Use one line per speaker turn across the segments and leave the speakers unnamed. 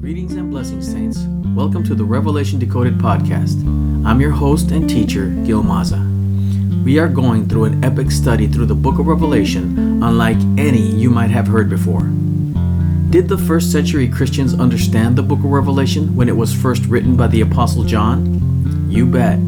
Greetings and blessings, Saints. Welcome to the Revelation Decoded podcast. I'm your host and teacher, Gil Maza. We are going through an epic study through the book of Revelation, unlike any you might have heard before. Did the first century Christians understand the book of Revelation when it was first written by the Apostle John? You bet.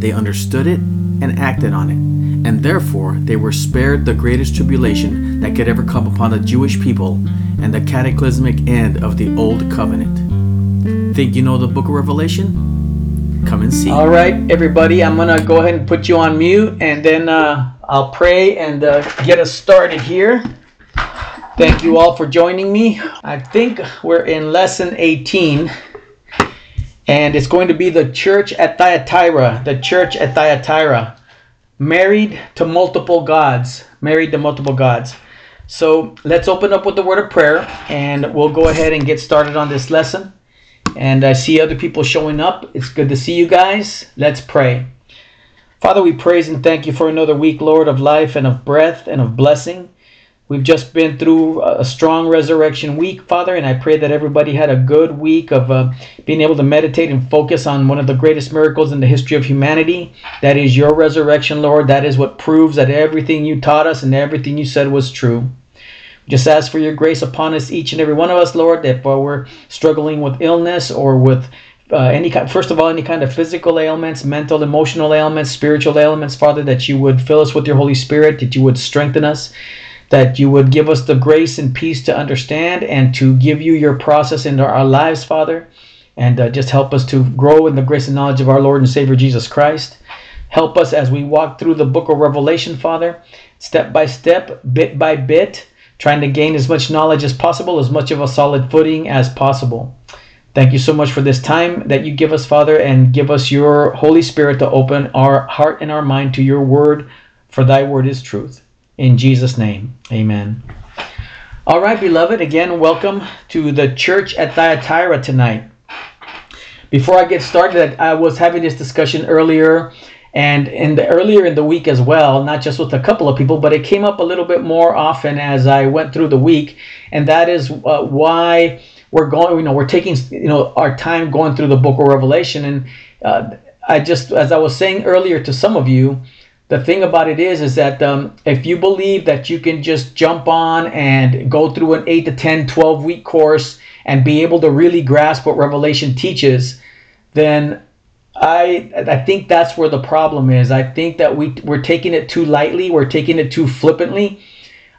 They understood it and acted on it, and therefore they were spared the greatest tribulation that could ever come upon the Jewish people and the cataclysmic end of the Old Covenant. Think you know the book of Revelation? Come and see.
All right, everybody, I'm going to go ahead and put you on mute and then uh, I'll pray and uh, get us started here. Thank you all for joining me. I think we're in lesson 18 and it's going to be the church at Thyatira. The church at Thyatira. Married to multiple gods. Married to multiple gods. So let's open up with the word of prayer and we'll go ahead and get started on this lesson. And I see other people showing up. It's good to see you guys. Let's pray. Father, we praise and thank you for another week, Lord, of life and of breath and of blessing. We've just been through a strong resurrection week, Father, and I pray that everybody had a good week of uh, being able to meditate and focus on one of the greatest miracles in the history of humanity. That is your resurrection, Lord. That is what proves that everything you taught us and everything you said was true. Just ask for your grace upon us, each and every one of us, Lord, that we're struggling with illness or with uh, any kind, first of all, any kind of physical ailments, mental, emotional ailments, spiritual ailments, Father, that you would fill us with your Holy Spirit, that you would strengthen us, that you would give us the grace and peace to understand and to give you your process into our lives, Father, and uh, just help us to grow in the grace and knowledge of our Lord and Savior Jesus Christ. Help us as we walk through the book of Revelation, Father, step by step, bit by bit, trying to gain as much knowledge as possible, as much of a solid footing as possible. Thank you so much for this time that you give us, Father, and give us your Holy Spirit to open our heart and our mind to your word, for thy word is truth. In Jesus' name, amen. All right, beloved, again, welcome to the church at Thyatira tonight. Before I get started, I was having this discussion earlier and in the earlier in the week as well, not just with a couple of people, but it came up a little bit more often as I went through the week, and that is uh, why we're going. You know, we're taking you know our time going through the Book of Revelation, and uh, I just, as I was saying earlier to some of you, the thing about it is is that um, if you believe that you can just jump on and go through an 8 to 10 12 week course and be able to really grasp what revelation teaches then i i think that's where the problem is i think that we we're taking it too lightly we're taking it too flippantly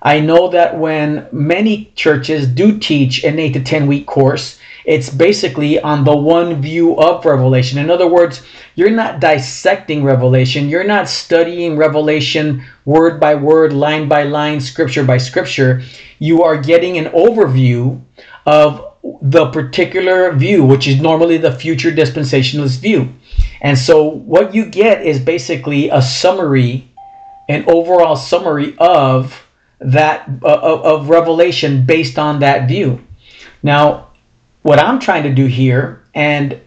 i know that when many churches do teach an 8 to 10 week course it's basically on the one view of revelation in other words you're not dissecting Revelation. You're not studying Revelation word by word, line by line, scripture by scripture. You are getting an overview of the particular view, which is normally the future dispensationalist view. And so what you get is basically a summary, an overall summary of that uh, of, of Revelation based on that view. Now, what I'm trying to do here, and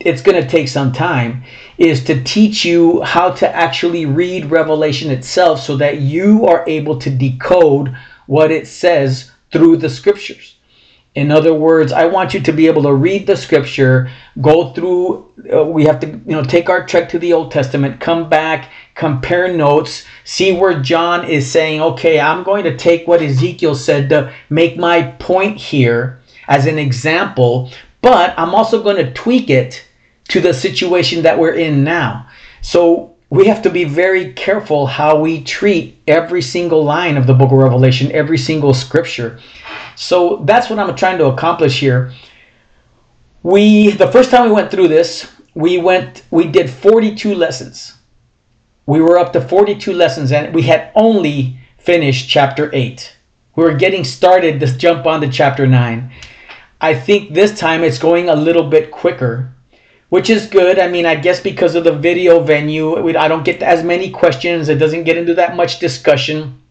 it's going to take some time is to teach you how to actually read revelation itself so that you are able to decode what it says through the scriptures in other words i want you to be able to read the scripture go through uh, we have to you know take our trek to the old testament come back compare notes see where john is saying okay i'm going to take what ezekiel said to make my point here as an example but i'm also going to tweak it to the situation that we're in now. So we have to be very careful how we treat every single line of the book of Revelation, every single scripture. So that's what I'm trying to accomplish here. We the first time we went through this, we went we did 42 lessons. We were up to 42 lessons and we had only finished chapter 8. We were getting started to jump on to chapter 9. I think this time it's going a little bit quicker which is good. I mean, I guess because of the video venue, I don't get as many questions. It doesn't get into that much discussion.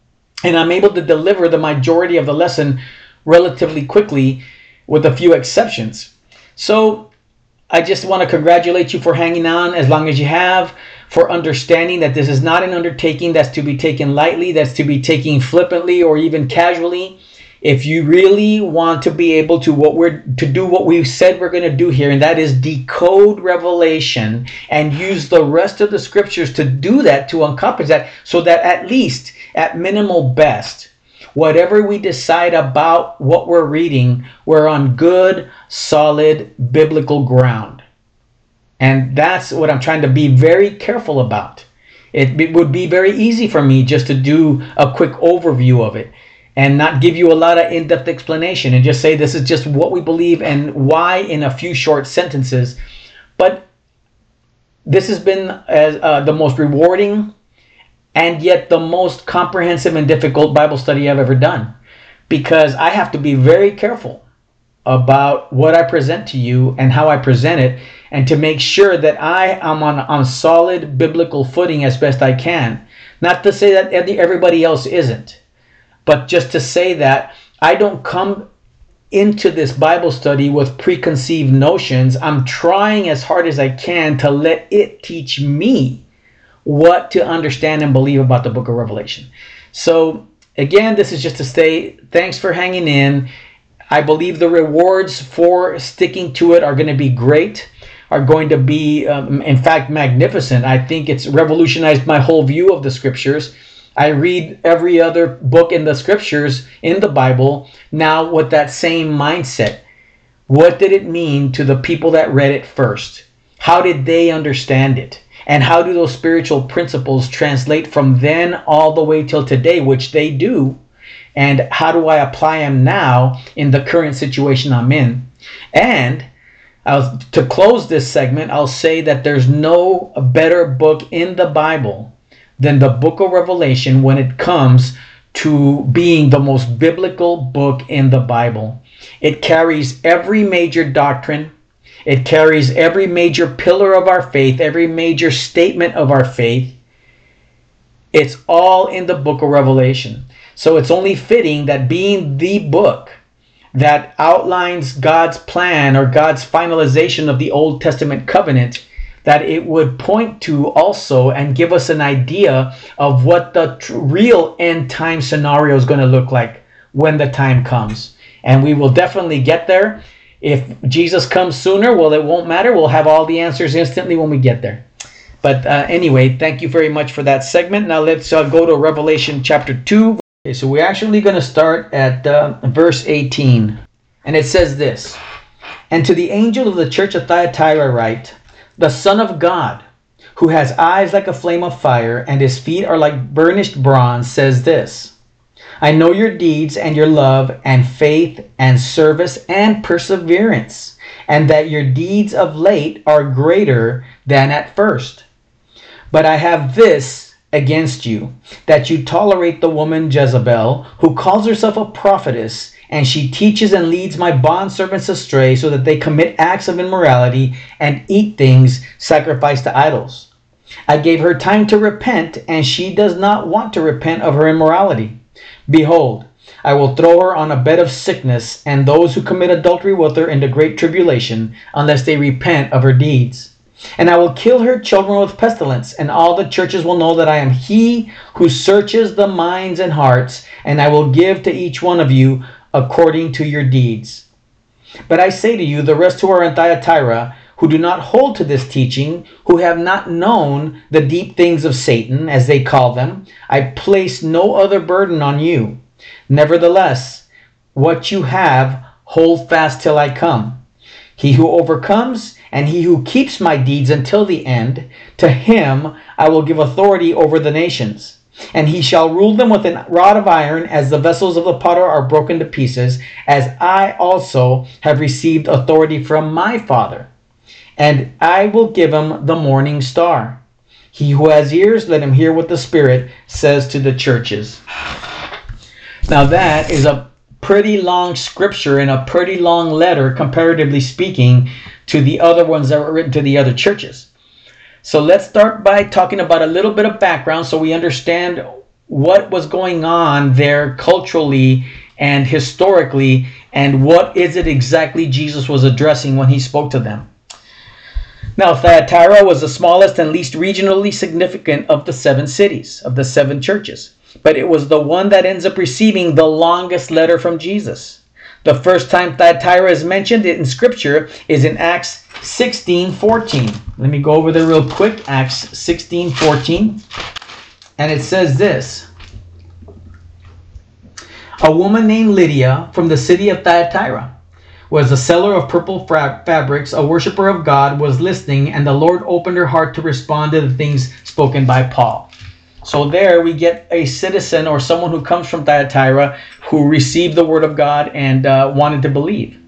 And I'm able to deliver the majority of the lesson relatively quickly with a few exceptions. So I just want to congratulate you for hanging on as long as you have, for understanding that this is not an undertaking that's to be taken lightly, that's to be taken flippantly or even casually. If you really want to be able to what we're to do what we said we're going to do here and that is decode revelation and use the rest of the scriptures to do that to encompass that so that at least at minimal best whatever we decide about what we're reading we're on good solid biblical ground. And that's what i'm trying to be very careful about. It, it would be very easy for me just to do a quick overview of it and not give you a lot of in-depth explanation and just say this is just what we believe and why in a few short sentences. But this has been uh, the most rewarding and yet the most comprehensive and difficult bible study i've ever done. Because i have to be very careful about what i present to you and how i present it and to make sure that i am on, on solid biblical footing as best i can. Not to say that everybody else isn't but just to say that I don't come into this Bible study with preconceived notions. I'm trying as hard as I can to let it teach me what to understand and believe about the book of Revelation. So, again, this is just to say thanks for hanging in. I believe the rewards for sticking to it are going to be great, are going to be, um, in fact, magnificent. I think it's revolutionized my whole view of the scriptures I read every other book in the scriptures in the Bible now with that same mindset. What did it mean to the people that read it first? How did they understand it? And how do those spiritual principles translate from then all the way till today, which they do? And how do I apply them now in the current situation I'm in? And I'll, to close this segment, I'll say that there's no better book in the Bible than the book of Revelation when it comes to being the most biblical book in the Bible. It carries every major doctrine, it carries every major pillar of our faith, every major statement of our faith. It's all in the book of Revelation. So it's only fitting that being the book that outlines God's plan or God's finalization of the Old Testament covenant that it would point to also and give us an idea of what the tr- real end time scenario is going to look like when the time comes. And we will definitely get there. If Jesus comes sooner, well, it won't matter. We'll have all the answers instantly when we get there. But uh, anyway, thank you very much for that segment. Now let's uh, go to Revelation chapter 2. Okay, so we're actually going to start at uh, verse 18. And it says this And to the angel of the church of Thyatira write, the Son of God, who has eyes like a flame of fire and his feet are like burnished bronze, says this I know your deeds and your love and faith and service and perseverance, and that your deeds of late are greater than at first. But I have this against you, that you tolerate the woman Jezebel, who calls herself a prophetess and she teaches and leads my bondservants astray so that they commit acts of immorality and eat things sacrificed to idols. I gave her time to repent, and she does not want to repent of her immorality. Behold, I will throw her on a bed of sickness, and those who commit adultery with her into great tribulation, unless they repent of her deeds. And I will kill her children with pestilence, and all the churches will know that I am he who searches the minds and hearts, and I will give to each one of you according to your deeds. But I say to you, the rest who are in Thyatira, who do not hold to this teaching, who have not known the deep things of Satan, as they call them, I place no other burden on you. Nevertheless, what you have, hold fast till I come. He who overcomes and he who keeps my deeds until the end, to him I will give authority over the nations and he shall rule them with a rod of iron, as the vessels of the potter are broken to pieces, as I also have received authority from my Father. And I will give him the morning star. He who has ears, let him hear what the Spirit says to the churches. Now, that is a pretty long scripture and a pretty long letter, comparatively speaking, to the other ones that were written to the other churches. So let's start by talking about a little bit of background so we understand what was going on there culturally and historically and what is it exactly Jesus was addressing when he spoke to them. Now, Thyatira was the smallest and least regionally significant of the seven cities, of the seven churches. but it was the one that ends up receiving the longest letter from Jesus. The first time Thyatira is mentioned in Scripture is in Acts 16 14. Let me go over there real quick. Acts 16 14. And it says this A woman named Lydia from the city of Thyatira was a seller of purple fabrics, a worshiper of God, was listening, and the Lord opened her heart to respond to the things spoken by Paul. So there we get a citizen or someone who comes from Thyatira who received the word of God and uh, wanted to believe.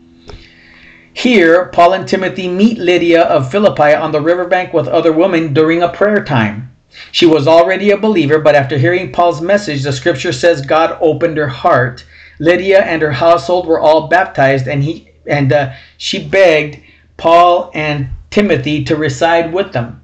Here, Paul and Timothy meet Lydia of Philippi on the riverbank with other women during a prayer time. She was already a believer, but after hearing Paul's message, the scripture says God opened her heart. Lydia and her household were all baptized, and he and uh, she begged Paul and Timothy to reside with them.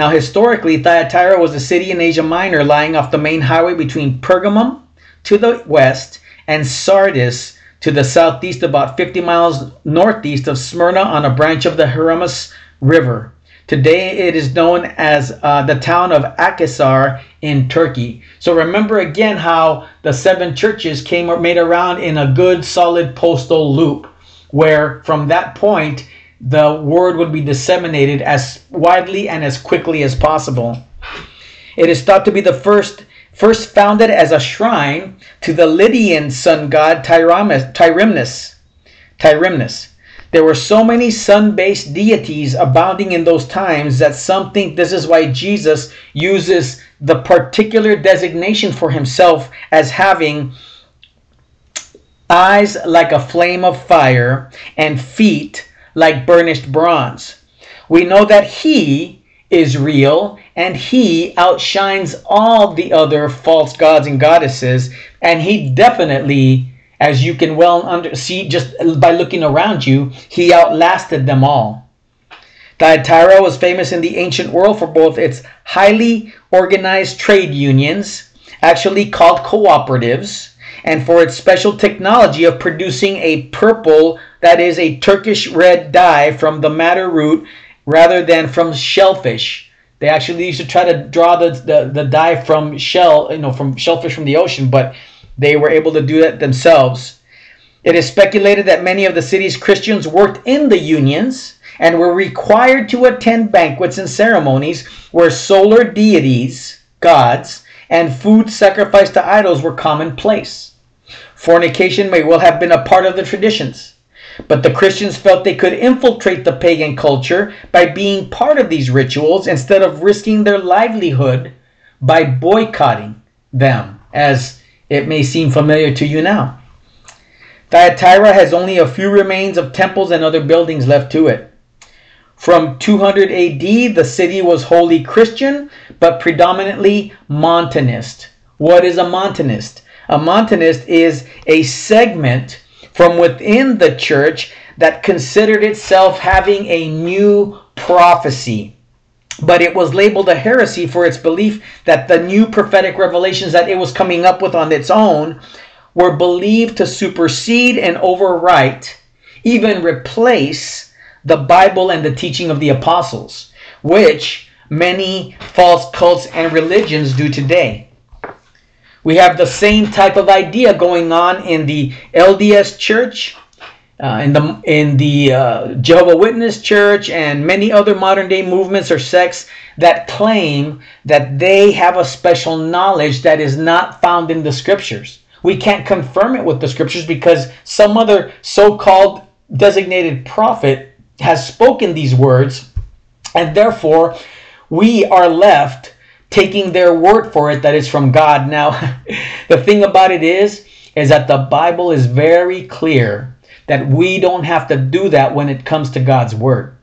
Now, historically, Thyatira was a city in Asia Minor lying off the main highway between Pergamum to the west and Sardis to the southeast, about 50 miles northeast of Smyrna on a branch of the Hermus River. Today it is known as uh, the town of Akhisar in Turkey. So remember again how the seven churches came made around in a good solid postal loop, where from that point the word would be disseminated as widely and as quickly as possible. It is thought to be the first first founded as a shrine to the Lydian sun god Tyrimnus. Tyrimnus. There were so many sun-based deities abounding in those times that some think this is why Jesus uses the particular designation for himself as having eyes like a flame of fire and feet like burnished bronze. We know that He is real and He outshines all the other false gods and goddesses, and He definitely, as you can well under, see just by looking around you, He outlasted them all. Thyatira was famous in the ancient world for both its highly organized trade unions, actually called cooperatives, and for its special technology of producing a purple that is a Turkish red dye from the madder root rather than from shellfish. They actually used to try to draw the, the, the dye from shell, you know, from shellfish from the ocean, but they were able to do that themselves. It is speculated that many of the city's Christians worked in the unions and were required to attend banquets and ceremonies where solar deities, gods, and food sacrificed to idols were commonplace. Fornication may well have been a part of the traditions. But the Christians felt they could infiltrate the pagan culture by being part of these rituals instead of risking their livelihood by boycotting them, as it may seem familiar to you now. Thyatira has only a few remains of temples and other buildings left to it. From 200 AD, the city was wholly Christian, but predominantly Montanist. What is a Montanist? A Montanist is a segment from within the church that considered itself having a new prophecy. But it was labeled a heresy for its belief that the new prophetic revelations that it was coming up with on its own were believed to supersede and overwrite, even replace the Bible and the teaching of the apostles, which many false cults and religions do today. We have the same type of idea going on in the LDS Church, uh, in the in the uh, Jehovah Witness Church, and many other modern day movements or sects that claim that they have a special knowledge that is not found in the Scriptures. We can't confirm it with the Scriptures because some other so-called designated prophet has spoken these words, and therefore we are left taking their word for it that it's from God. Now, the thing about it is, is that the Bible is very clear that we don't have to do that when it comes to God's word.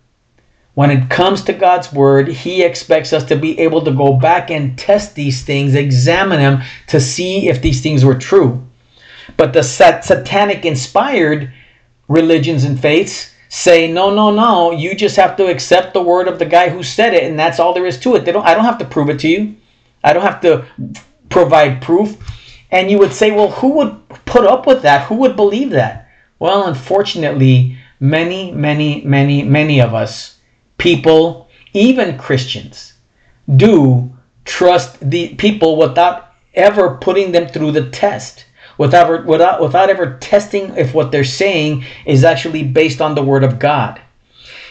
When it comes to God's word, He expects us to be able to go back and test these things, examine them to see if these things were true. But the satanic inspired religions and faiths say no no no you just have to accept the word of the guy who said it and that's all there is to it. They don't i don't have to prove it to you. I don't have to provide proof. And you would say well who would put up with that? Who would believe that? Well unfortunately many many many many of us people even christians do trust the people without ever putting them through the test, without, without, without ever testing if what they're saying is actually based on the Word of God.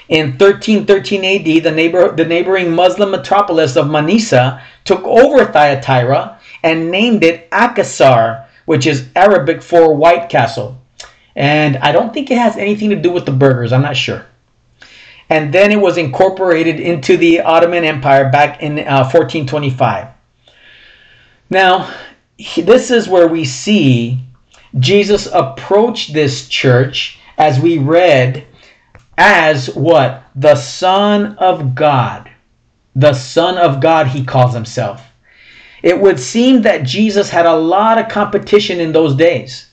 In 1313 AD, the, neighbor, the neighboring Muslim metropolis of Manisa took over Thyatira and named it Akhisar, which is Arabic for White Castle. And I don't think it has anything to do with the burgers, I'm not sure. And then it was incorporated into the Ottoman Empire back in uh, 1425. Now, this is where we see Jesus approach this church as we read as what? The Son of God. The Son of God, he calls himself. It would seem that Jesus had a lot of competition in those days,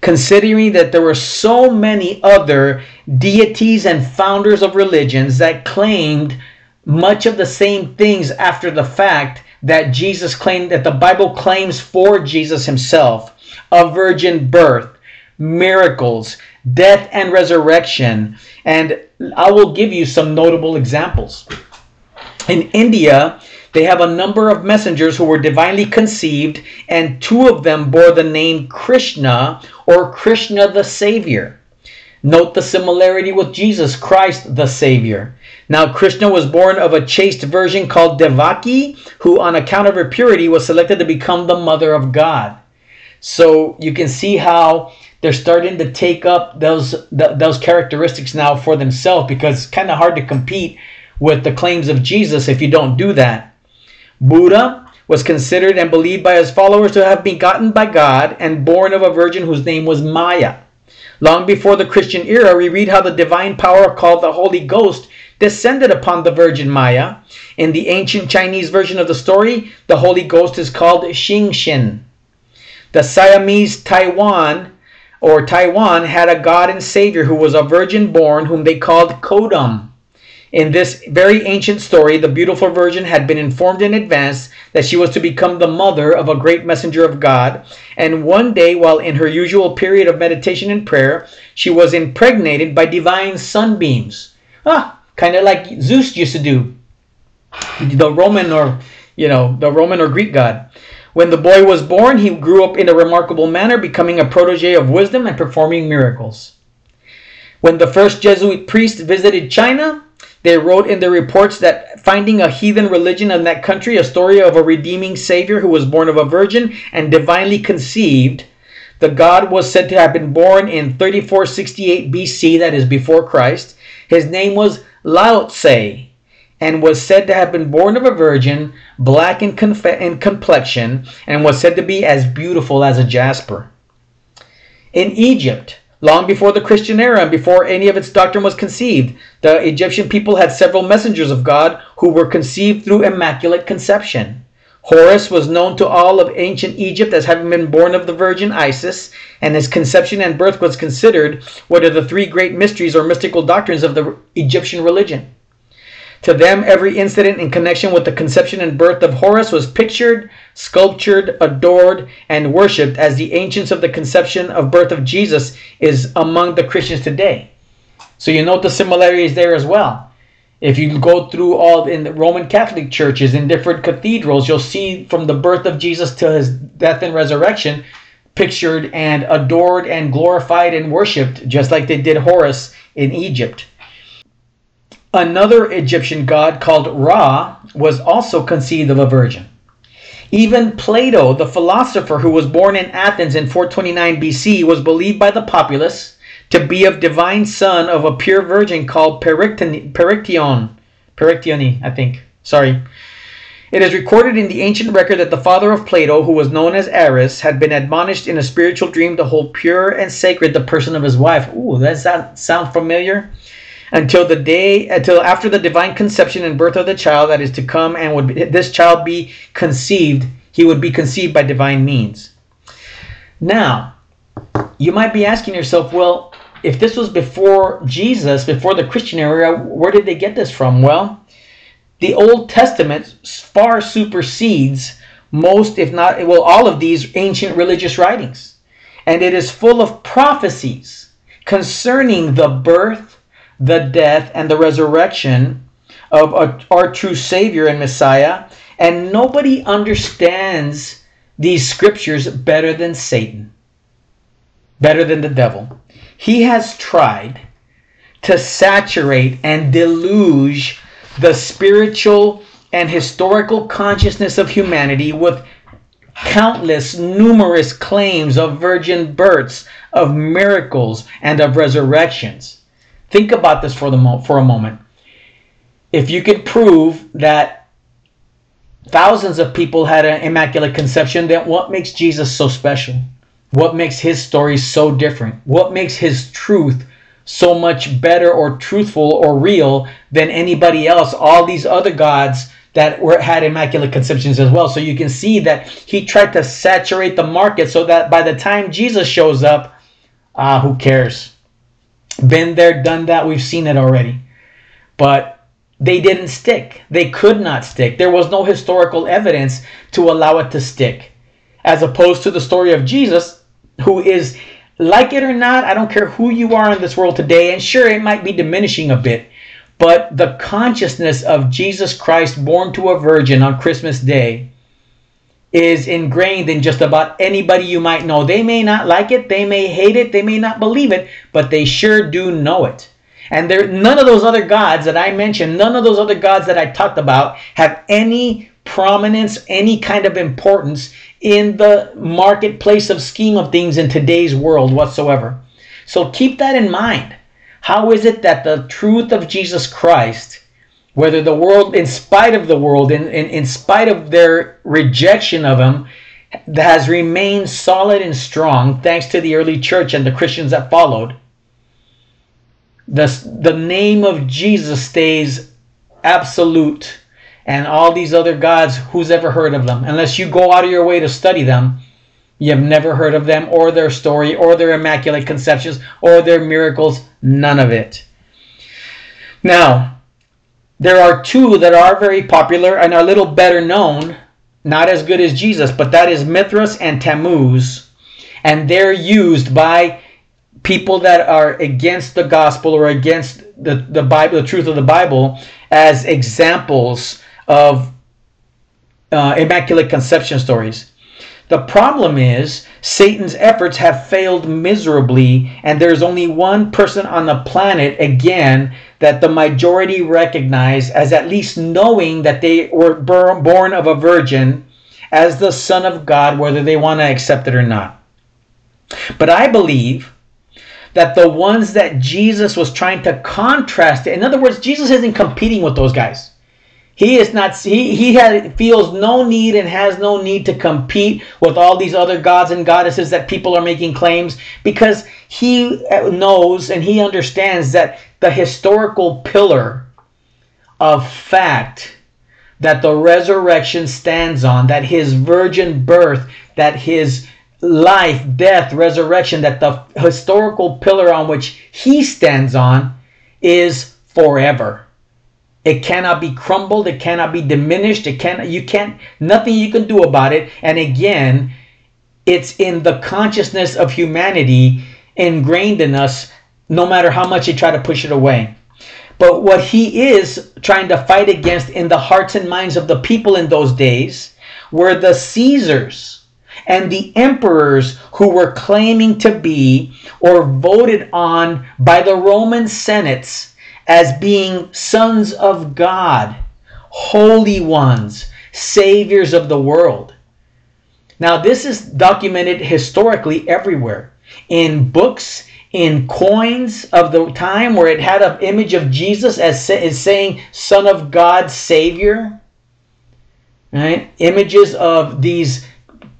considering that there were so many other deities and founders of religions that claimed much of the same things after the fact that Jesus claimed, that the Bible claims for Jesus himself a virgin birth, miracles, death, and resurrection. And I will give you some notable examples. In India, they have a number of messengers who were divinely conceived, and two of them bore the name Krishna or Krishna the Savior. Note the similarity with Jesus Christ the Savior. Now, Krishna was born of a chaste virgin called Devaki, who, on account of her purity, was selected to become the mother of God. So you can see how they're starting to take up those those characteristics now for themselves because it's kind of hard to compete with the claims of Jesus if you don't do that. Buddha was considered and believed by his followers to have been begotten by God and born of a virgin whose name was Maya. Long before the Christian era, we read how the divine power called the Holy Ghost descended upon the Virgin Maya. In the ancient Chinese version of the story, the Holy Ghost is called Xingxin. The Siamese Taiwan or Taiwan had a God and Savior who was a virgin born, whom they called Kodam. In this very ancient story, the beautiful virgin had been informed in advance that she was to become the mother of a great messenger of God. And one day, while in her usual period of meditation and prayer, she was impregnated by divine sunbeams. Ah, kind of like Zeus used to do, the Roman or, you know, the Roman or Greek god. When the boy was born, he grew up in a remarkable manner, becoming a protege of wisdom and performing miracles. When the first Jesuit priest visited China, they wrote in their reports that finding a heathen religion in that country, a story of a redeeming Savior who was born of a virgin and divinely conceived, the God was said to have been born in 3468 BC, that is before Christ. His name was Lao Tse, and was said to have been born of a virgin, black in, conf- in complexion, and was said to be as beautiful as a jasper. In Egypt, long before the Christian era and before any of its doctrine was conceived, the Egyptian people had several messengers of God who were conceived through immaculate conception. Horus was known to all of ancient Egypt as having been born of the virgin Isis, and his conception and birth was considered one of the three great mysteries or mystical doctrines of the Egyptian religion. To them, every incident in connection with the conception and birth of Horus was pictured, sculptured, adored, and worshipped as the ancients of the conception of birth of Jesus is among the Christians today. So you note the similarities there as well. If you go through all in the Roman Catholic churches, in different cathedrals, you'll see from the birth of Jesus to his death and resurrection pictured and adored and glorified and worshipped, just like they did Horus in Egypt. Another Egyptian god called Ra was also conceived of a virgin. Even Plato, the philosopher who was born in Athens in 429 BC, was believed by the populace to be of divine son of a pure virgin called Pericton, Perictione. Perictione, I think. Sorry. It is recorded in the ancient record that the father of Plato, who was known as Aris, had been admonished in a spiritual dream to hold pure and sacred the person of his wife. Ooh, does that sound familiar? Until the day until after the divine conception and birth of the child that is to come and would this child be conceived he would be conceived by divine means. Now you might be asking yourself well if this was before jesus before the christian era where did they get this from? Well the old testament far supersedes most if not well all of these ancient religious writings. And it is full of prophecies concerning the birth the death, and the resurrection of our true Savior and Messiah, and nobody understands these scriptures better than Satan, better than the devil. He has tried to saturate and deluge the spiritual and historical consciousness of humanity with countless, numerous claims of virgin births, of miracles, and of resurrections. Think about this for, the mo- for a moment. If you could prove that thousands of people had an immaculate conception, then what makes Jesus so special? What makes his story so different? What makes his truth so much better or truthful or real than anybody else? All these other gods that were had immaculate conceptions as well. So you can see that he tried to saturate the market so that by the time Jesus shows up, ah, uh, who cares? Been there, done that. We've seen it already. But they didn't stick. They could not stick. There was no historical evidence to allow it to stick. As opposed to the story of Jesus, who is, like it or not, I don't care who you are in this world today, and sure, it might be diminishing a bit, but the consciousness of Jesus Christ born to a virgin on Christmas Day is ingrained in just about anybody you might know. They may not like it, they may hate it, they may not believe it, but they sure do know it. And there none of those other gods that I mentioned, none of those other gods that I talked about have any prominence, any kind of importance in the marketplace of scheme of things in today's world whatsoever. So keep that in mind. How is it that the truth of Jesus Christ, whether the world, in spite of the world, in, in, in spite of their rejection of Him, has remained solid and strong thanks to the early church and the Christians that followed? The, the name of Jesus stays absolute, and all these other gods, who's ever heard of them? Unless you go out of your way to study them, You've never heard of them or their story or their immaculate conceptions or their miracles. None of it. Now, there are two that are very popular and are a little better known, not as good as Jesus, but that is Mithras and Tammuz. And they're used by people that are against the gospel or against the, the Bible, the truth of the Bible, as examples of uh, immaculate conception stories. The problem is Satan's efforts have failed miserably, and there's only one person on the planet, again, that the majority recognize as at least knowing that they were born of a virgin as the Son of God, whether they want to accept it or not. But I believe that the ones that Jesus was trying to contrast, in other words, Jesus isn't competing with those guys. He is not he he had, feels no need and has no need to compete with all these other gods and goddesses that people are making claims because he knows and he understands that the historical pillar of fact that the resurrection stands on, that his virgin birth, that his life, death, resurrection, that the historical pillar on which he stands on is forever. It cannot be crumbled. It cannot be diminished. It can you can't nothing you can do about it. And again, it's in the consciousness of humanity ingrained in us, no matter how much you try to push it away. But what he is trying to fight against in the hearts and minds of the people in those days were the Caesars and the emperors who were claiming to be or voted on by the Roman senates as being sons of God, holy ones, saviors of the world. Now, this is documented historically everywhere in books, in coins of the time where it had an image of Jesus as, as saying Son of God, Savior. Right? Images of these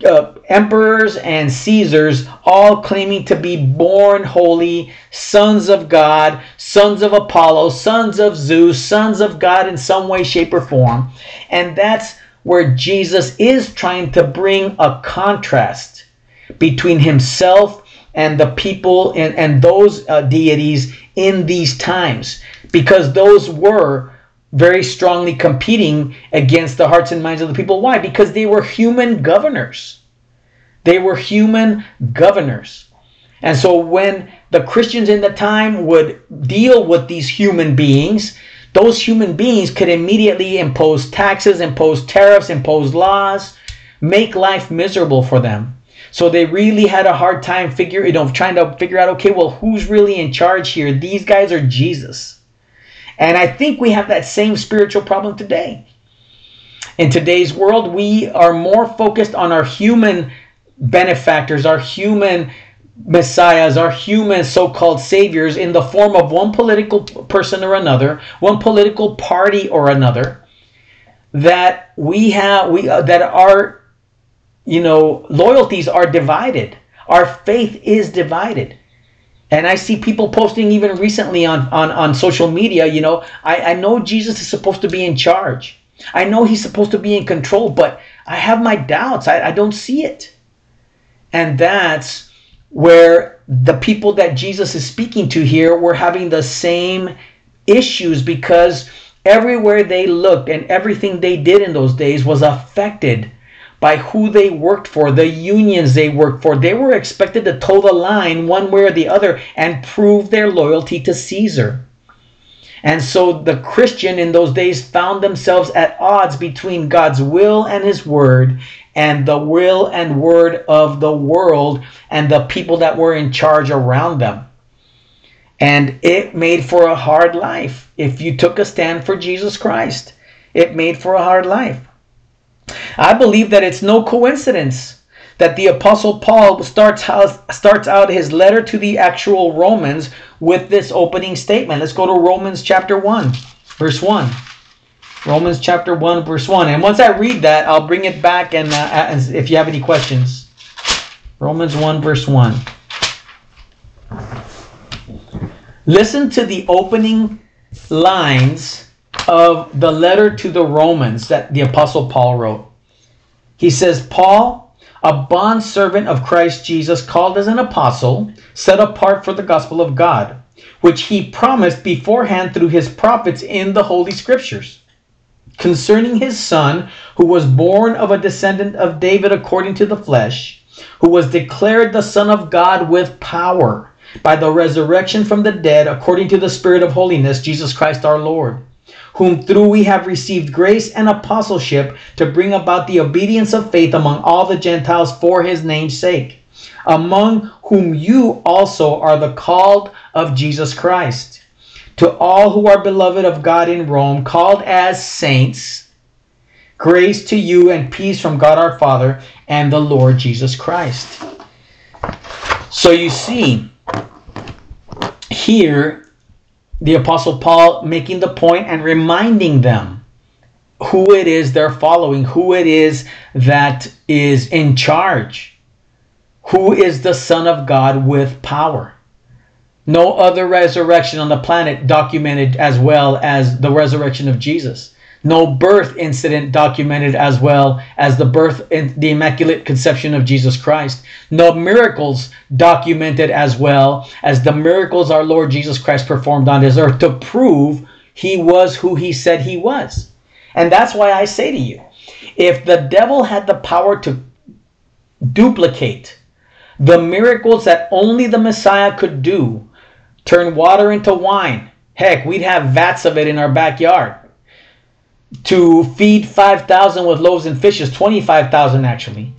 uh, emperors and Caesars, all claiming to be born holy, sons of God, sons of Apollo, sons of Zeus, sons of God in some way, shape, or form. And that's where Jesus is trying to bring a contrast between himself and the people and, and those uh, deities in these times, because those were very strongly competing against the hearts and minds of the people. Why? Because they were human governors. They were human governors. And so when the Christians in the time would deal with these human beings, those human beings could immediately impose taxes, impose tariffs, impose laws, make life miserable for them. So they really had a hard time figure, you know, trying to figure out, okay, well, who's really in charge here? These guys are Jesus. And I think we have that same spiritual problem today. In today's world, we are more focused on our human benefactors, our human messiahs, our human so called saviors in the form of one political person or another, one political party or another, that we have, we, uh, that our, you know, loyalties are divided. Our faith is divided. And I see people posting even recently on, on, on social media, you know, I, I know Jesus is supposed to be in charge. I know he's supposed to be in control, but I have my doubts. I, I don't see it. And that's where the people that Jesus is speaking to here were having the same issues because everywhere they looked and everything they did in those days was affected by who they worked for, the unions they worked for. They were expected to toe the line one way or the other and prove their loyalty to Caesar. And so the Christian in those days found themselves at odds between God's will and his word and the will and word of the world and the people that were in charge around them. And it made for a hard life if you took a stand for Jesus Christ. It made for a hard life. I believe that it's no coincidence that the apostle Paul starts out, starts out his letter to the actual Romans with this opening statement. Let's go to Romans chapter 1, verse 1. Romans chapter 1, verse 1. And once I read that, I'll bring it back and uh, if you have any questions. Romans 1, verse 1. Listen to the opening lines of the letter to the Romans that the Apostle Paul wrote. He says, Paul, a bondservant of Christ Jesus, called as an apostle, set apart for the gospel of God, which he promised beforehand through his prophets in the Holy Scriptures, concerning his Son, who was born of a descendant of David according to the flesh, who was declared the Son of God with power by the resurrection from the dead according to the Spirit of holiness, Jesus Christ our Lord whom through we have received grace and apostleship to bring about the obedience of faith among all the Gentiles for his name's sake, among whom you also are the called of Jesus Christ. To all who are beloved of God in Rome, called as saints, grace to you and peace from God our Father and the Lord Jesus Christ. So you see, here the Apostle Paul making the point and reminding them who it is they're following, who it is that is in charge, who is the Son of God with power. No other resurrection on the planet documented as well as the resurrection of Jesus no birth incident documented as well as the birth and the immaculate conception of Jesus Christ. No miracles documented as well as the miracles our Lord Jesus Christ performed on this earth to prove he was who he said he was. And that's why I say to you, if the devil had the power to duplicate the miracles that only the Messiah could do, turn water into wine, heck, we'd have vats of it in our backyard to feed 5,000 with loaves and fishes, 25,000 actually,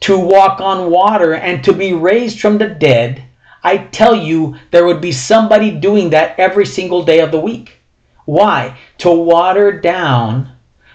to walk on water and to be raised from the dead, I tell you, there would be somebody doing that every single day of the week. Why? To water down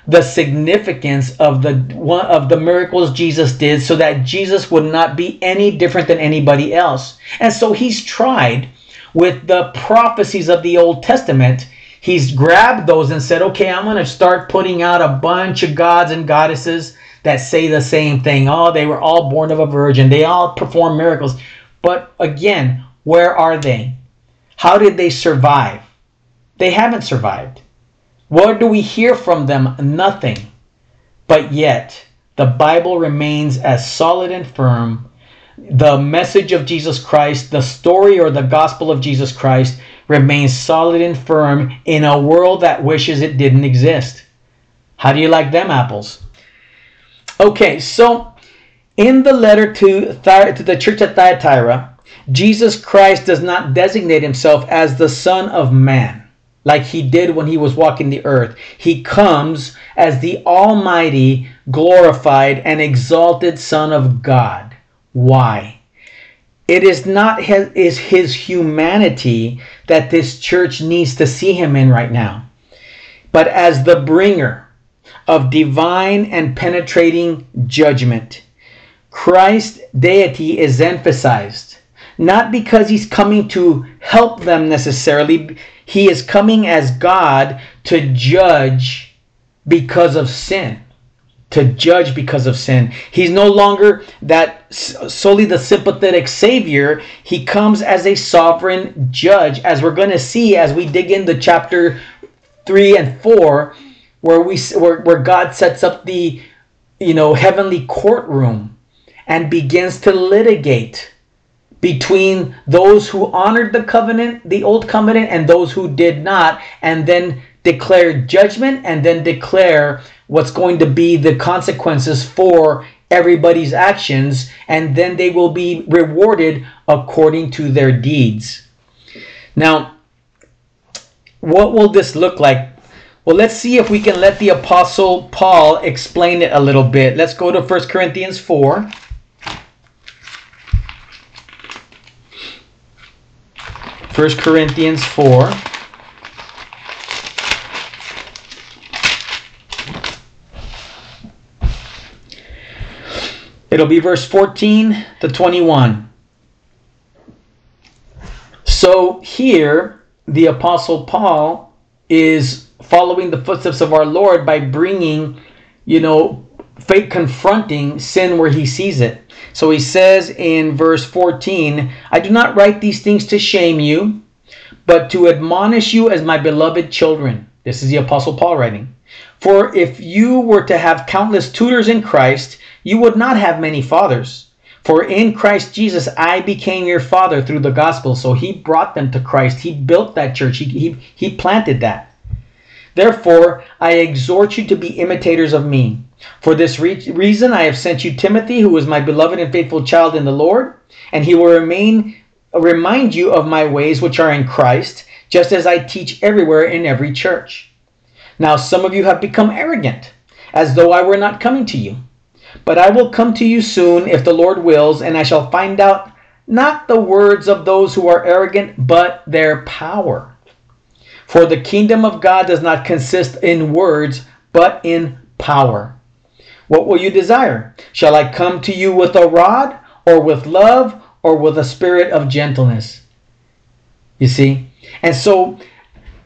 the significance of the one of the miracles Jesus did so that Jesus would not be any different than anybody else. And so he's tried with the prophecies of the Old Testament he's grabbed those and said, okay, I'm going to start putting out a bunch of gods and goddesses that say the same thing. Oh, they were all born of a virgin. They all perform miracles. But again, where are they? How did they survive? They haven't survived. What do we hear from them? Nothing. But yet, the Bible remains as solid and firm. The message of Jesus Christ, the story or the gospel of Jesus Christ remains solid and firm in a world that wishes it didn't exist. How do you like them apples? Okay, so in the letter to, Thy- to the church at Thyatira, Jesus Christ does not designate himself as the Son of Man like he did when he was walking the earth. He comes as the Almighty, glorified, and exalted Son of God. Why? It is not his, is his humanity that this church needs to see him in right now, but as the bringer of divine and penetrating judgment. Christ's deity is emphasized, not because he's coming to help them necessarily, he is coming as God to judge because of sin to judge because of sin. He's no longer that solely the sympathetic savior. He comes as a sovereign judge, as we're going to see as we dig into chapter 3 and 4 where we where, where God sets up the you know heavenly courtroom and begins to litigate between those who honored the covenant, the old covenant and those who did not and then declare judgment and then declare what's going to be the consequences for everybody's actions, and then they will be rewarded according to their deeds. Now, what will this look like? Well, let's see if we can let the Apostle Paul explain it a little bit. Let's go to 1 Corinthians 4. 1 Corinthians 4. It'll be verse 14 to 21. So here, the Apostle Paul is following the footsteps of our Lord by bringing, you know, faith confronting sin where he sees it. So he says in verse 14, I do not write these things to shame you, but to admonish you as my beloved children. This is the Apostle Paul writing. For if you were to have countless tutors in Christ, you would not have many fathers. For in Christ Jesus I became your father through the gospel. So he brought them to Christ. He built that church. He, he, he planted that. Therefore, I exhort you to be imitators of me. For this re- reason, I have sent you Timothy, who is my beloved and faithful child in the Lord, and he will remain remind you of my ways which are in Christ, just as I teach everywhere in every church. Now, some of you have become arrogant, as though I were not coming to you. But I will come to you soon, if the Lord wills, and I shall find out not the words of those who are arrogant, but their power. For the kingdom of God does not consist in words, but in power. What will you desire? Shall I come to you with a rod, or with love, or with a spirit of gentleness? You see? And so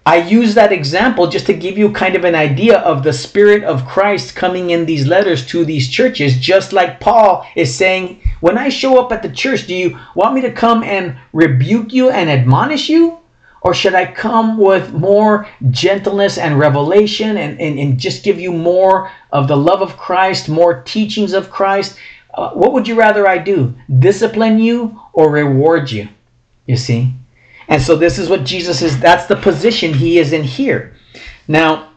I use that example just to give you kind of an idea of the Spirit of Christ coming in these letters to these churches, just like Paul is saying, When I show up at the church, do you want me to come and rebuke you and admonish you? Or should I come with more gentleness and revelation and, and, and just give you more of the love of Christ, more teachings of Christ? Uh, what would you rather I do? Discipline you or reward you? You see? And so this is what Jesus is, that's the position he is in here. Now,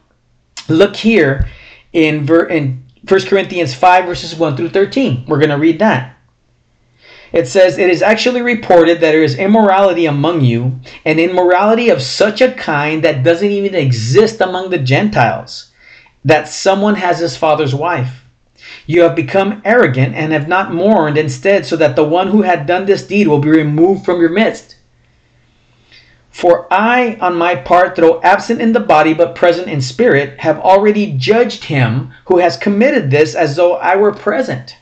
look here in, ver, in 1 Corinthians 5, verses 1 through 13. We're going to read that. It says, It is actually reported that there is immorality among you, and immorality of such a kind that doesn't even exist among the Gentiles, that someone has his father's wife. You have become arrogant and have not mourned instead, so that the one who had done this deed will be removed from your midst. For I, on my part, though absent in the body but present in spirit, have already judged him who has committed this as though I were present.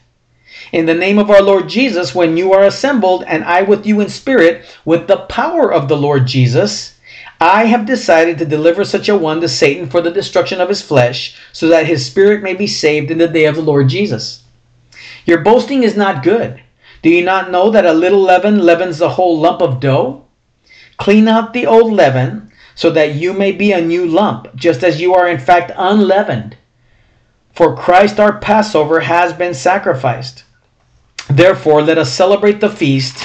In the name of our Lord Jesus, when you are assembled, and I with you in spirit, with the power of the Lord Jesus, I have decided to deliver such a one to Satan for the destruction of his flesh, so that his spirit may be saved in the day of the Lord Jesus. Your boasting is not good. Do you not know that a little leaven leavens the whole lump of dough? Clean out the old leaven, so that you may be a new lump, just as you are in fact unleavened. For Christ our Passover has been sacrificed. Therefore, let us celebrate the feast,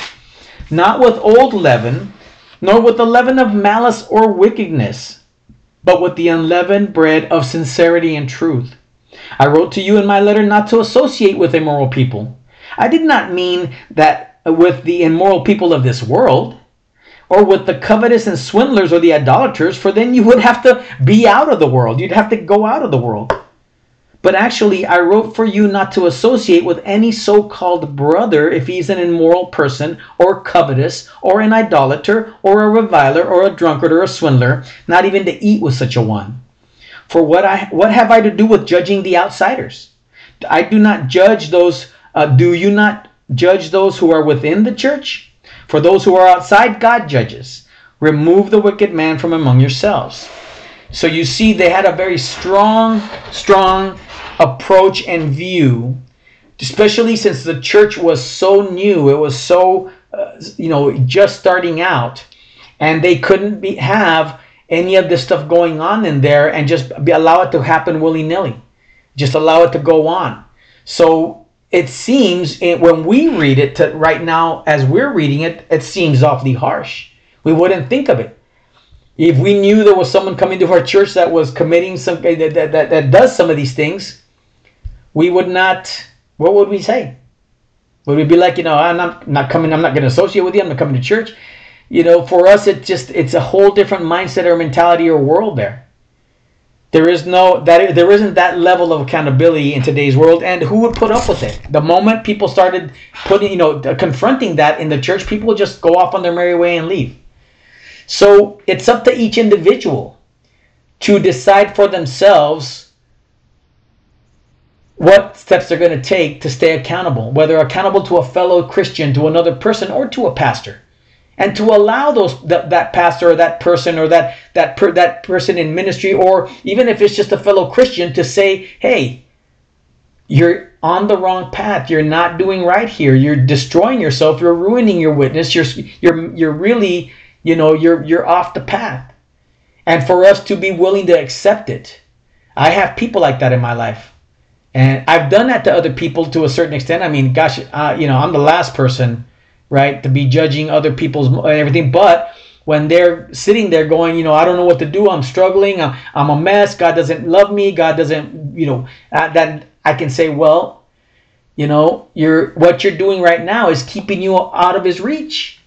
not with old leaven, nor with the leaven of malice or wickedness, but with the unleavened bread of sincerity and truth. I wrote to you in my letter not to associate with immoral people. I did not mean that with the immoral people of this world or with the covetous and swindlers or the idolaters, for then you would have to be out of the world. You'd have to go out of the world. But actually, I wrote for you not to associate with any so called brother if he's an immoral person, or covetous, or an idolater, or a reviler, or a drunkard, or a swindler, not even to eat with such a one. For what, I, what have I to do with judging the outsiders? I do not judge those, uh, do you not judge those who are within the church? For those who are outside, God judges. Remove the wicked man from among yourselves. So you see, they had a very strong, strong approach and view, especially since the church was so new, it was so, uh, you know, just starting out, and they couldn't be, have any of this stuff going on in there and just be, allow it to happen willy nilly. Just allow it to go on. So it seems it, when we read it to, right now, as we're reading it, it seems awfully harsh. We wouldn't think of it. If we knew there was someone coming to our church that was committing some that, that, that, that does some of these things, we would not, what would we say? Would we be like, you know, ah, I'm not, not coming, I'm not going to associate with you, I'm not coming to church? You know, for us, it just, it's a whole different mindset or mentality or world there. There is no, that there isn't that level of accountability in today's world. And who would put up with it? The moment people started putting, you know, confronting that in the church, people just go off on their merry way and leave. So it's up to each individual to decide for themselves what steps they're going to take to stay accountable, whether accountable to a fellow Christian, to another person, or to a pastor. And to allow those that, that pastor or that person or that that per, that person in ministry or even if it's just a fellow Christian to say, "Hey, you're on the wrong path. You're not doing right here. You're destroying yourself. You're ruining your witness. You're you're you're really, you know, you're you're off the path." And for us to be willing to accept it. I have people like that in my life and I've done that to other people to a certain extent. I mean, gosh, uh, you know, I'm the last person, right, to be judging other people's and everything. But when they're sitting there going, you know, I don't know what to do. I'm struggling. I'm, a mess. God doesn't love me. God doesn't, you know, uh, that I can say, well, you know, you're what you're doing right now is keeping you out of His reach.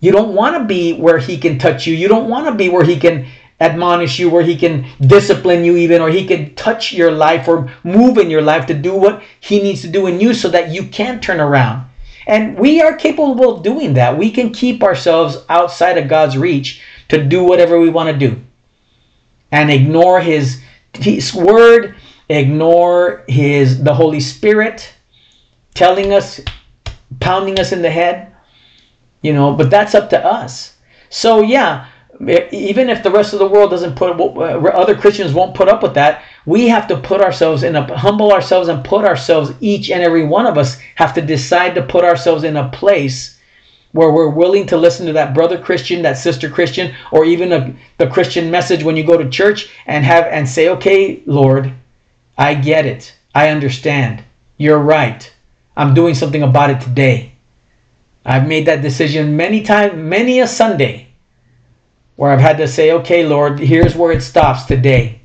You don't want to be where He can touch you. You don't want to be where He can admonish you, where He can discipline you, even, or He can touch your life or move in your life to do what He needs to do in you so that you can turn around. And we are capable of doing that. We can keep ourselves outside of God's reach to do whatever we want to do and ignore His, his word, ignore His the Holy Spirit telling us, pounding us in the head. You know, but that's up to us. So yeah, even if the rest of the world doesn't put other Christians won't put up with that, we have to put ourselves in a humble ourselves and put ourselves each and every one of us have to decide to put ourselves in a place where we're willing to listen to that brother Christian, that sister Christian, or even a, the Christian message when you go to church and have and say, "Okay, Lord, I get it. I understand. You're right. I'm doing something about it today." I've made that decision many times, many a Sunday where I've had to say, okay, Lord, here's where it stops today.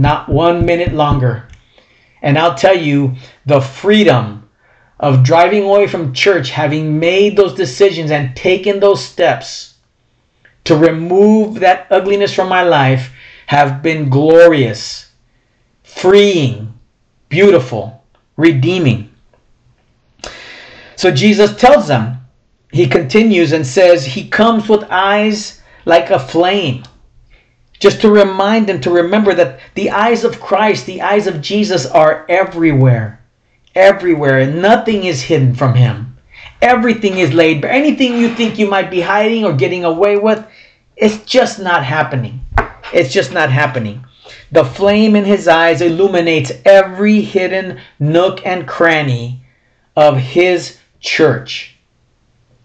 Not one minute longer. And I'll tell you, the freedom of driving away from church, having made those decisions and taken those steps to remove that ugliness from my life, have been glorious, freeing, beautiful, redeeming. So Jesus tells them, he continues and says, He comes with eyes like a flame. Just to remind them to remember that the eyes of Christ, the eyes of Jesus are everywhere. Everywhere. And nothing is hidden from him. Everything is laid bare. Anything you think you might be hiding or getting away with, it's just not happening. It's just not happening. The flame in his eyes illuminates every hidden nook and cranny of his church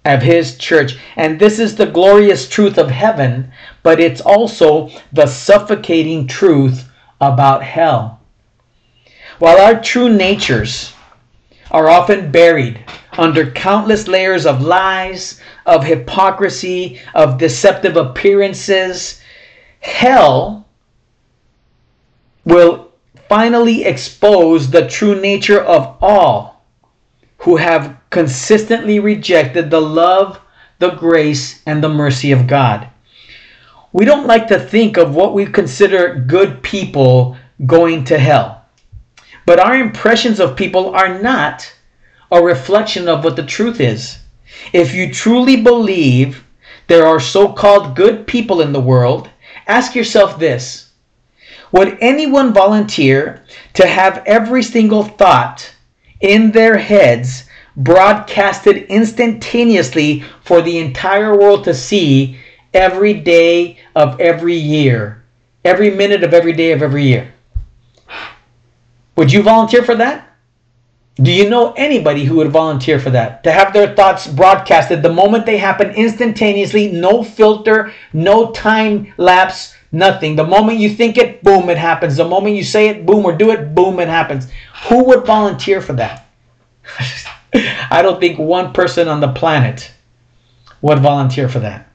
of his church. And this is the glorious truth of heaven, but it's also the suffocating truth about hell. While our true natures are often buried under countless layers of lies, of hypocrisy, of deceptive appearances, hell will finally expose the true nature of all who have consistently rejected the love, the grace, and the mercy of God. We don't like to think of what we consider good people going to hell. But our impressions of people are not a reflection of what the truth is. If you truly believe there are so called good people in the world, ask yourself this Would anyone volunteer to have every single thought in their heads broadcasted instantaneously for the entire world to see every day of every year, every minute of every day of every year? Would you volunteer for that? Do you know anybody who would volunteer for that? To have their thoughts broadcasted the moment they happen instantaneously, no filter, no time lapse, nothing. The moment you think it, boom, it happens. The moment you say it, boom, or do it, boom, it happens. Who would volunteer for that? I don't think one person on the planet would volunteer for that.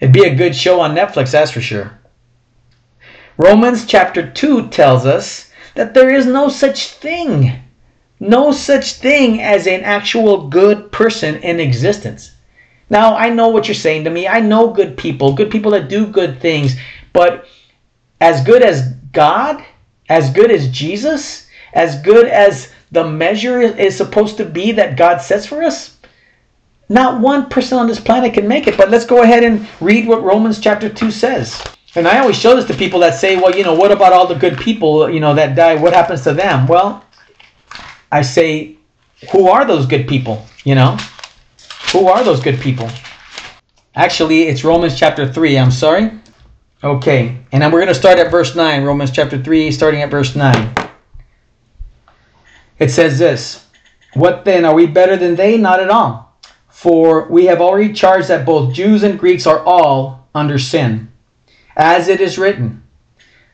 It'd be a good show on Netflix, that's for sure. Romans chapter 2 tells us that there is no such thing no such thing as an actual good person in existence. Now, I know what you're saying to me. I know good people, good people that do good things, but as good as God, as good as Jesus, as good as the measure is supposed to be that God sets for us, not one person on this planet can make it. But let's go ahead and read what Romans chapter 2 says. And I always show this to people that say, well, you know, what about all the good people, you know, that die? What happens to them? Well, I say, who are those good people? You know, who are those good people? Actually, it's Romans chapter 3. I'm sorry. Okay, and then we're going to start at verse 9. Romans chapter 3, starting at verse 9. It says this What then? Are we better than they? Not at all. For we have already charged that both Jews and Greeks are all under sin. As it is written,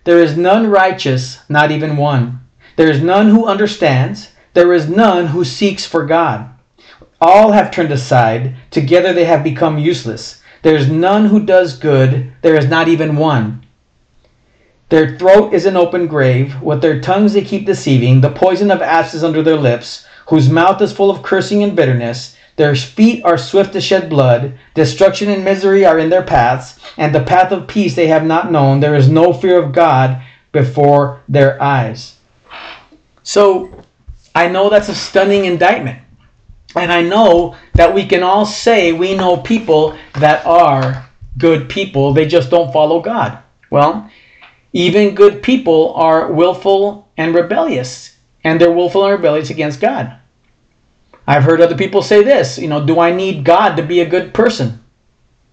There is none righteous, not even one. There is none who understands. There is none who seeks for God. All have turned aside. Together they have become useless. There is none who does good. There is not even one. Their throat is an open grave. With their tongues they keep deceiving. The poison of asps is under their lips, whose mouth is full of cursing and bitterness. Their feet are swift to shed blood. Destruction and misery are in their paths, and the path of peace they have not known. There is no fear of God before their eyes. So, I know that's a stunning indictment. And I know that we can all say we know people that are good people, they just don't follow God. Well, even good people are willful and rebellious, and they're willful and rebellious against God. I've heard other people say this, you know, do I need God to be a good person?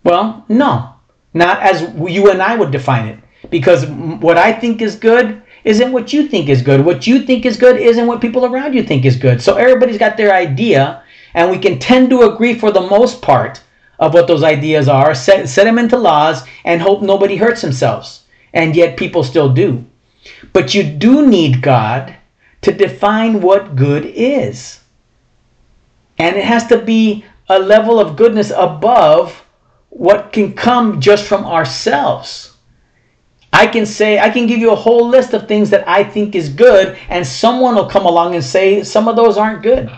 Well, no, not as you and I would define it. Because what I think is good isn't what you think is good. What you think is good isn't what people around you think is good. So everybody's got their idea, and we can tend to agree for the most part of what those ideas are, set, set them into laws, and hope nobody hurts themselves. And yet people still do. But you do need God to define what good is. And it has to be a level of goodness above what can come just from ourselves. I can say, I can give you a whole list of things that I think is good, and someone will come along and say, some of those aren't good.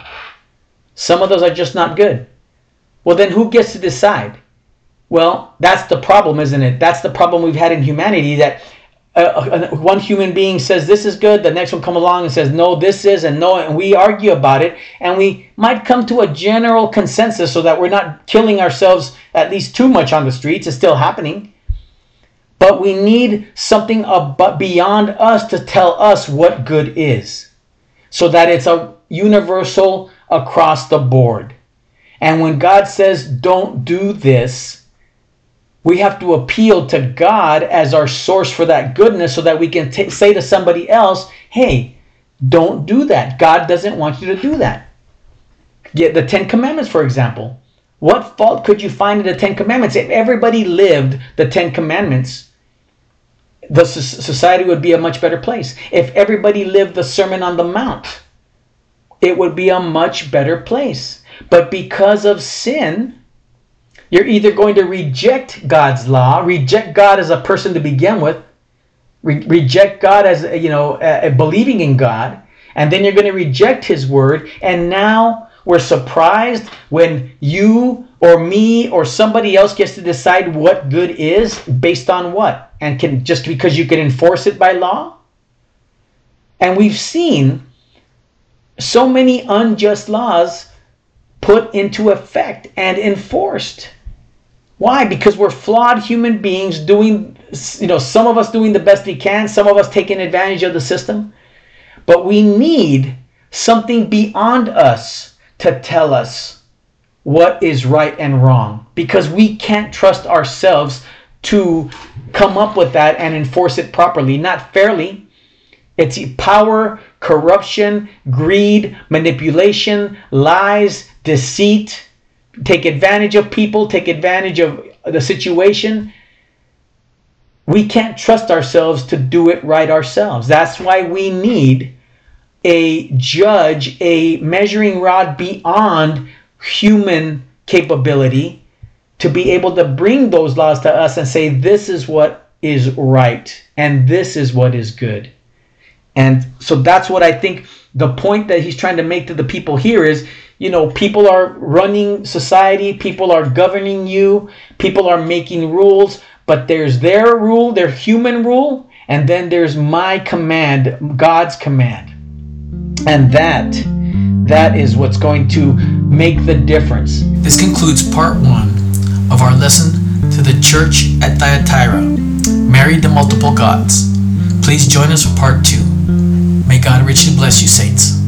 Some of those are just not good. Well, then who gets to decide? Well, that's the problem, isn't it? That's the problem we've had in humanity that uh, uh one human being says this is good, the next one come along and says no, this is, and no, and we argue about it, and we might come to a general consensus so that we're not killing ourselves at least too much on the streets. It's still happening. But we need something beyond us to tell us what good is so that it's a universal across the board. And when God says, don't do this, we have to appeal to God as our source for that goodness so that we can t- say to somebody else, hey, don't do that. God doesn't want you to do that. Get the Ten Commandments, for example. What fault could you find in the Ten Commandments? If everybody lived the Ten Commandments, the society would be a much better place. If everybody lived the Sermon on the Mount, it would be a much better place. But because of sin, you're either going to reject God's law, reject God as a person to begin with, re- reject God as you know, believing in God, and then you're going to reject His word, and now we're surprised when you or me or somebody else gets to decide what good is based on what? And can just because you can enforce it by law? And we've seen so many unjust laws put into effect and enforced. Why? Because we're flawed human beings doing, you know, some of us doing the best we can, some of us taking advantage of the system. But we need something beyond us to tell us what is right and wrong because we can't trust ourselves to come up with that and enforce it properly, not fairly. It's power, corruption, greed, manipulation, lies, deceit, take advantage of people, take advantage of the situation. We can't trust ourselves to do it right ourselves. That's why we need a judge, a measuring rod beyond human capability to be able to bring those laws to us and say, this is what is right and this is what is good. And so that's what I think the point that he's trying to make to the people here is you know, people are running society, people are governing you, people are making rules, but there's their rule, their human rule, and then there's my command, God's command. And that that is what's going to make the difference.
This concludes part 1 of our lesson to the church at Thyatira, married to multiple gods. Please join us for part 2. May God richly bless you, saints.